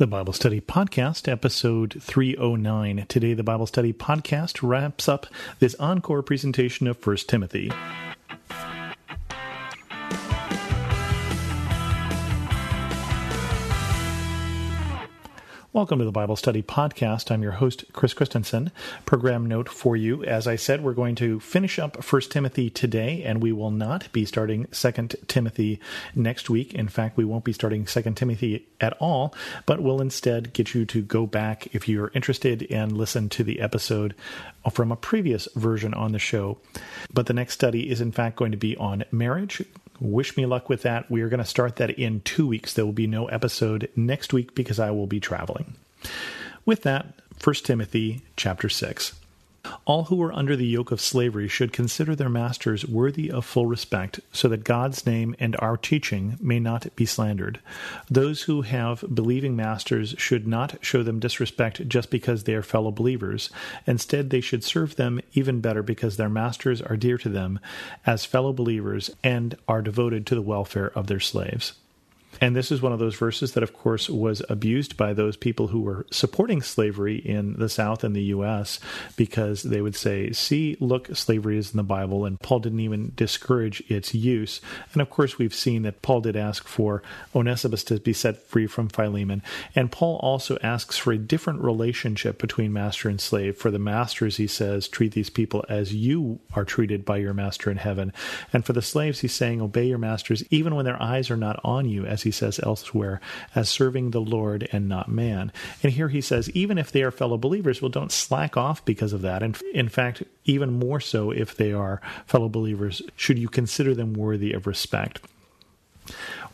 The Bible Study Podcast, episode 309. Today, the Bible Study Podcast wraps up this encore presentation of 1 Timothy. Welcome to the Bible Study Podcast. I'm your host, Chris Christensen. Program note for you. As I said, we're going to finish up 1 Timothy today, and we will not be starting 2 Timothy next week. In fact, we won't be starting 2 Timothy at all, but we'll instead get you to go back if you're interested and listen to the episode from a previous version on the show. But the next study is, in fact, going to be on marriage, Wish me luck with that. We are going to start that in two weeks. There will be no episode next week because I will be traveling. With that, 1 Timothy chapter 6. All who are under the yoke of slavery should consider their masters worthy of full respect, so that God's name and our teaching may not be slandered. Those who have believing masters should not show them disrespect just because they are fellow believers. Instead, they should serve them even better because their masters are dear to them as fellow believers and are devoted to the welfare of their slaves. And this is one of those verses that, of course, was abused by those people who were supporting slavery in the South and the U.S. because they would say, see, look, slavery is in the Bible. And Paul didn't even discourage its use. And of course, we've seen that Paul did ask for Onesimus to be set free from Philemon. And Paul also asks for a different relationship between master and slave. For the masters, he says, treat these people as you are treated by your master in heaven. And for the slaves, he's saying, obey your masters even when their eyes are not on you, as he he says elsewhere, as serving the Lord and not man. And here he says, even if they are fellow believers, well, don't slack off because of that. And in fact, even more so if they are fellow believers, should you consider them worthy of respect.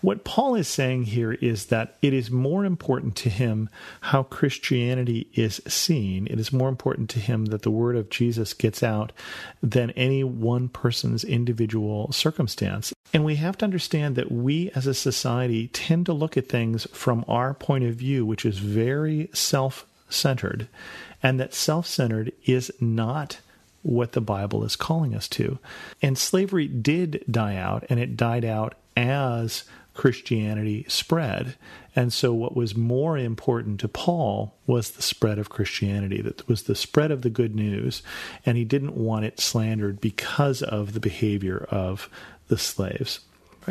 What Paul is saying here is that it is more important to him how Christianity is seen. It is more important to him that the word of Jesus gets out than any one person's individual circumstance. And we have to understand that we as a society tend to look at things from our point of view, which is very self centered, and that self centered is not what the Bible is calling us to. And slavery did die out, and it died out as Christianity spread. And so, what was more important to Paul was the spread of Christianity, that was the spread of the good news. And he didn't want it slandered because of the behavior of the slaves.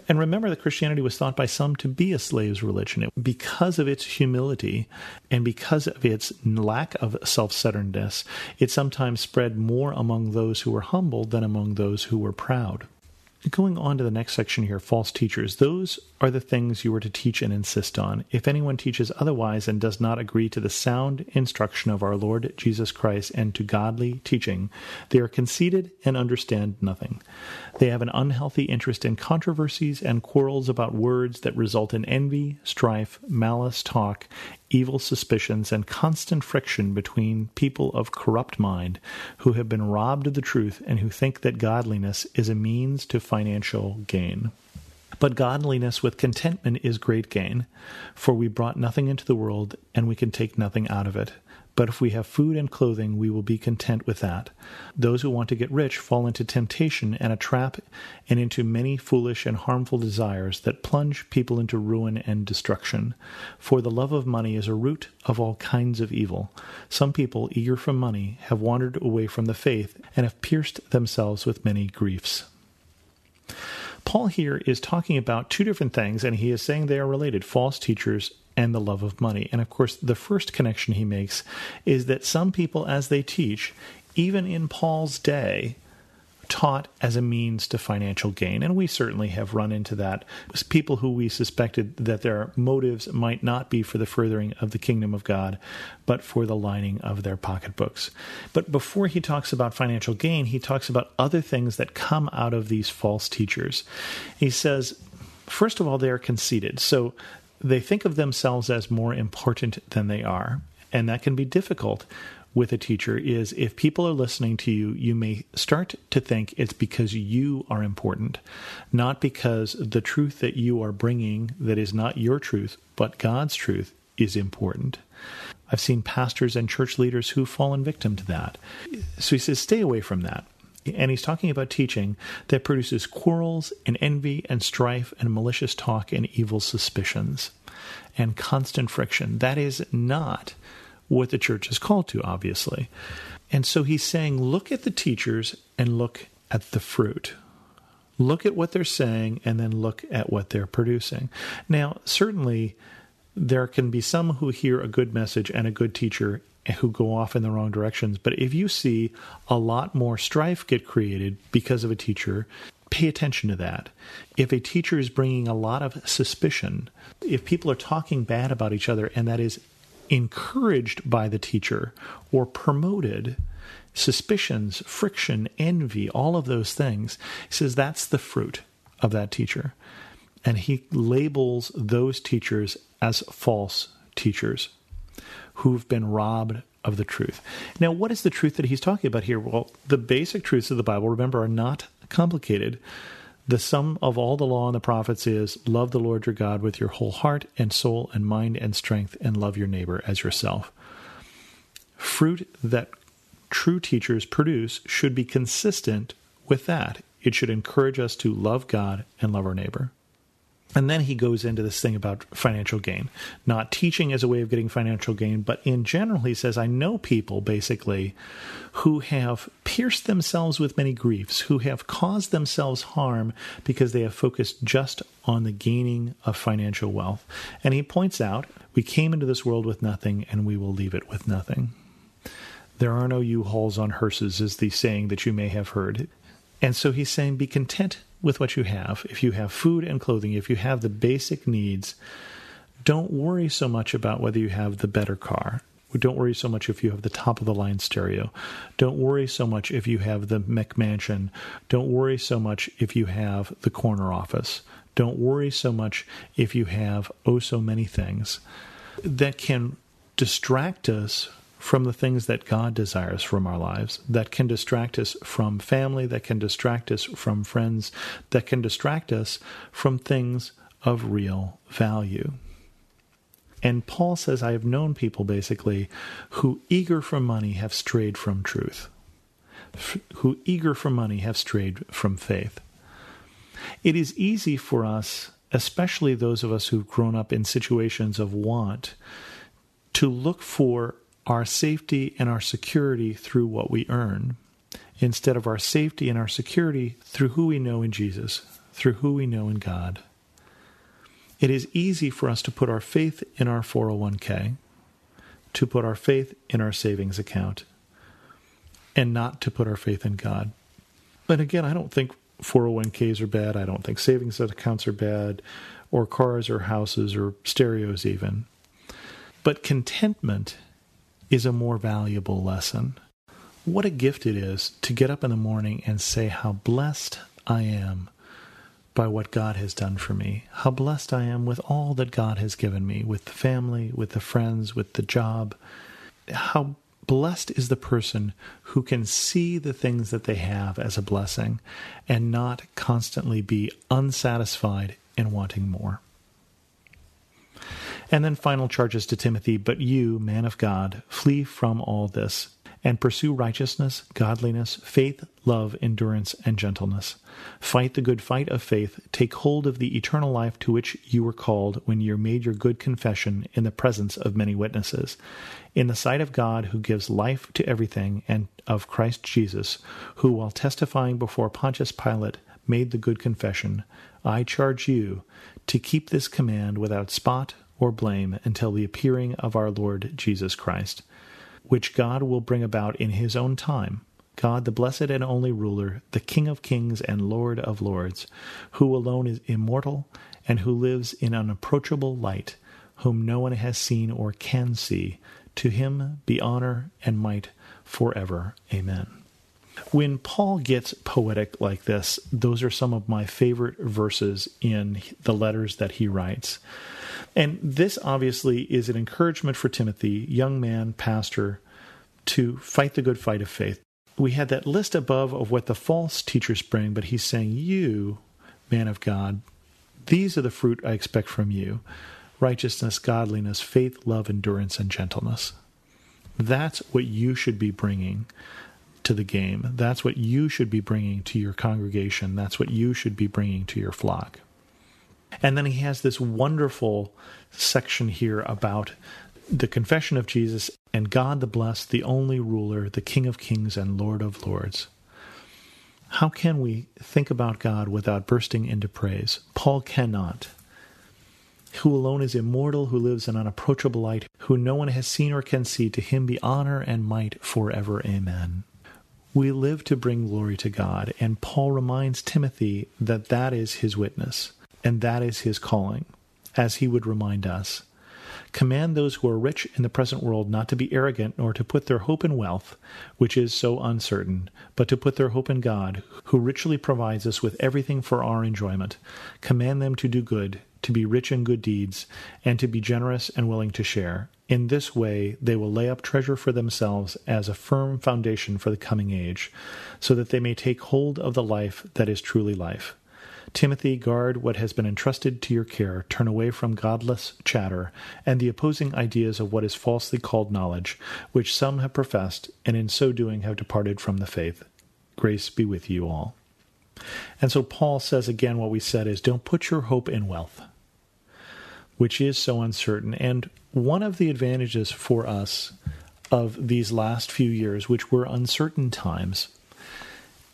And remember that Christianity was thought by some to be a slave's religion because of its humility and because of its lack of self centeredness. It sometimes spread more among those who were humble than among those who were proud. Going on to the next section here, false teachers. Those are the things you are to teach and insist on. If anyone teaches otherwise and does not agree to the sound instruction of our Lord Jesus Christ and to godly teaching, they are conceited and understand nothing. They have an unhealthy interest in controversies and quarrels about words that result in envy, strife, malice talk, evil suspicions, and constant friction between people of corrupt mind who have been robbed of the truth and who think that godliness is a means to financial gain. But godliness with contentment is great gain, for we brought nothing into the world, and we can take nothing out of it. But if we have food and clothing, we will be content with that. Those who want to get rich fall into temptation and a trap and into many foolish and harmful desires that plunge people into ruin and destruction. For the love of money is a root of all kinds of evil. Some people, eager for money, have wandered away from the faith and have pierced themselves with many griefs. Paul here is talking about two different things, and he is saying they are related false teachers and the love of money. And of course, the first connection he makes is that some people, as they teach, even in Paul's day, taught as a means to financial gain. And we certainly have run into that. People who we suspected that their motives might not be for the furthering of the kingdom of God, but for the lining of their pocketbooks. But before he talks about financial gain, he talks about other things that come out of these false teachers. He says, first of all, they are conceited. So they think of themselves as more important than they are. And that can be difficult with a teacher is if people are listening to you, you may start to think it's because you are important, not because the truth that you are bringing that is not your truth, but God's truth is important. I've seen pastors and church leaders who've fallen victim to that. So he says, stay away from that. And he's talking about teaching that produces quarrels and envy and strife and malicious talk and evil suspicions. and constant friction. That is not what the church is called to, obviously. And so he's saying, look at the teachers and look at the fruit. Look at what they're saying and then look at what they're producing. Now, certainly, there can be some who hear a good message and a good teacher who go off in the wrong directions. But if you see a lot more strife get created because of a teacher, pay attention to that. If a teacher is bringing a lot of suspicion, if people are talking bad about each other and that is encouraged by the teacher or promoted, suspicions, friction, envy, all of those things, he says that's the fruit of that teacher. And he labels those teachers as false teachers who've been robbed of the truth. Now, what is the truth that he's talking about here? Well, the basic truths of the Bible, remember, are not complicated. The sum of all the law and the prophets is love the Lord your God with your whole heart and soul and mind and strength, and love your neighbor as yourself. Fruit that true teachers produce should be consistent with that. It should encourage us to love God and love our neighbor. And then he goes into this thing about financial gain, not teaching as a way of getting financial gain, but in general, he says, I know people basically who have pierced themselves with many griefs, who have caused themselves harm because they have focused just on the gaining of financial wealth. And he points out, we came into this world with nothing and we will leave it with nothing. There are no U-Hauls on hearses, is the saying that you may have heard. And so he's saying, be content with what you have. If you have food and clothing, if you have the basic needs, don't worry so much about whether you have the better car. Don't worry so much if you have the top of the line stereo. Don't worry so much if you have the McMansion. Don't worry so much if you have the corner office. Don't worry so much if you have oh so many things that can distract us from the things that God desires from our lives, that can distract us from family, that can distract us from friends, that can distract us from things of real value. And Paul says, I have known people basically who, eager for money, have strayed from truth, who, eager for money, have strayed from faith. It is easy for us, especially those of us who've grown up in situations of want, to look for our safety and our security through what we earn, instead of our safety and our security through who we know in Jesus, through who we know in God. It is easy for us to put our faith in our 401k, to put our faith in our savings account, and not to put our faith in God. But again, I don't think 401ks are bad. I don't think savings accounts are bad, or cars or houses or stereos even. But contentment is a more valuable lesson. What a gift it is to get up in the morning and say how blessed I am by what God has done for me. How blessed I am with all that God has given me, with the family, with the friends, with the job. How blessed is the person who can see the things that they have as a blessing and not constantly be unsatisfied and wanting more. And then final charges to Timothy, but you, man of God, flee from all this and pursue righteousness, godliness, faith, love, endurance, and gentleness. Fight the good fight of faith. Take hold of the eternal life to which you were called when you made your good confession in the presence of many witnesses. In the sight of God, who gives life to everything, and of Christ Jesus, who, while testifying before Pontius Pilate, made the good confession, I charge you to keep this command without spot or blame until the appearing of our Lord Jesus Christ, which God will bring about in his own time. God, the blessed and only ruler, the King of kings and Lord of lords, who alone is immortal and who lives in unapproachable light, whom no one has seen or can see, to him be honor and might forever. Amen. When Paul gets poetic like this, those are some of my favorite verses in the letters that he writes. And this obviously is an encouragement for Timothy, young man, pastor, to fight the good fight of faith. We had that list above of what the false teachers bring, but he's saying, You, man of God, these are the fruit I expect from you righteousness, godliness, faith, love, endurance, and gentleness. That's what you should be bringing to the game. That's what you should be bringing to your congregation. That's what you should be bringing to your flock. And then he has this wonderful section here about the confession of Jesus and God the blessed, the only ruler, the King of kings and Lord of lords. How can we think about God without bursting into praise? Paul cannot. Who alone is immortal, who lives in unapproachable light, who no one has seen or can see, to him be honor and might forever. Amen. We live to bring glory to God, and Paul reminds Timothy that that is his witness, and that is his calling, as he would remind us. Command those who are rich in the present world not to be arrogant, nor to put their hope in wealth, which is so uncertain, but to put their hope in God, who richly provides us with everything for our enjoyment. Command them to do good, to be rich in good deeds, and to be generous and willing to share. In this way, they will lay up treasure for themselves as a firm foundation for the coming age, so that they may take hold of the life that is truly life. Timothy, guard what has been entrusted to your care, turn away from godless chatter and the opposing ideas of what is falsely called knowledge, which some have professed, and in so doing have departed from the faith. Grace be with you all. And so Paul says again what we said is don't put your hope in wealth, which is so uncertain. And one of the advantages for us of these last few years, which were uncertain times,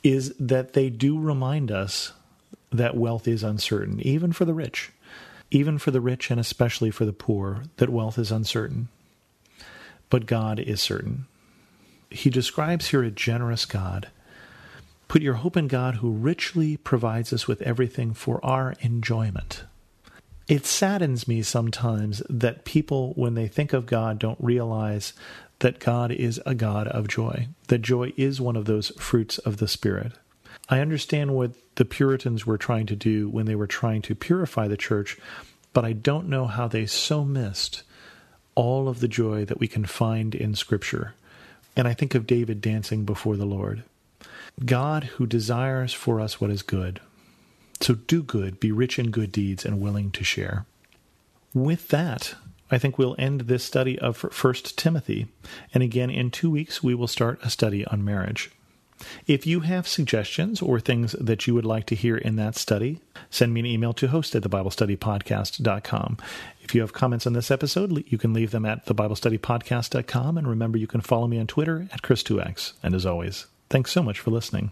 is that they do remind us that wealth is uncertain, even for the rich, even for the rich and especially for the poor, that wealth is uncertain. But God is certain. He describes here a generous God. Put your hope in God who richly provides us with everything for our enjoyment. It saddens me sometimes that people, when they think of God, don't realize that God is a God of joy, that joy is one of those fruits of the Spirit. I understand what the Puritans were trying to do when they were trying to purify the church, but I don't know how they so missed all of the joy that we can find in Scripture. And I think of David dancing before the Lord. God who desires for us what is good. So do good, be rich in good deeds, and willing to share. With that, I think we'll end this study of First Timothy. And again, in two weeks, we will start a study on marriage. If you have suggestions or things that you would like to hear in that study, send me an email to host at thebiblestudypodcast.com. If you have comments on this episode, you can leave them at thebiblestudypodcast.com. And remember, you can follow me on Twitter at Chris2X. And as always, thanks so much for listening.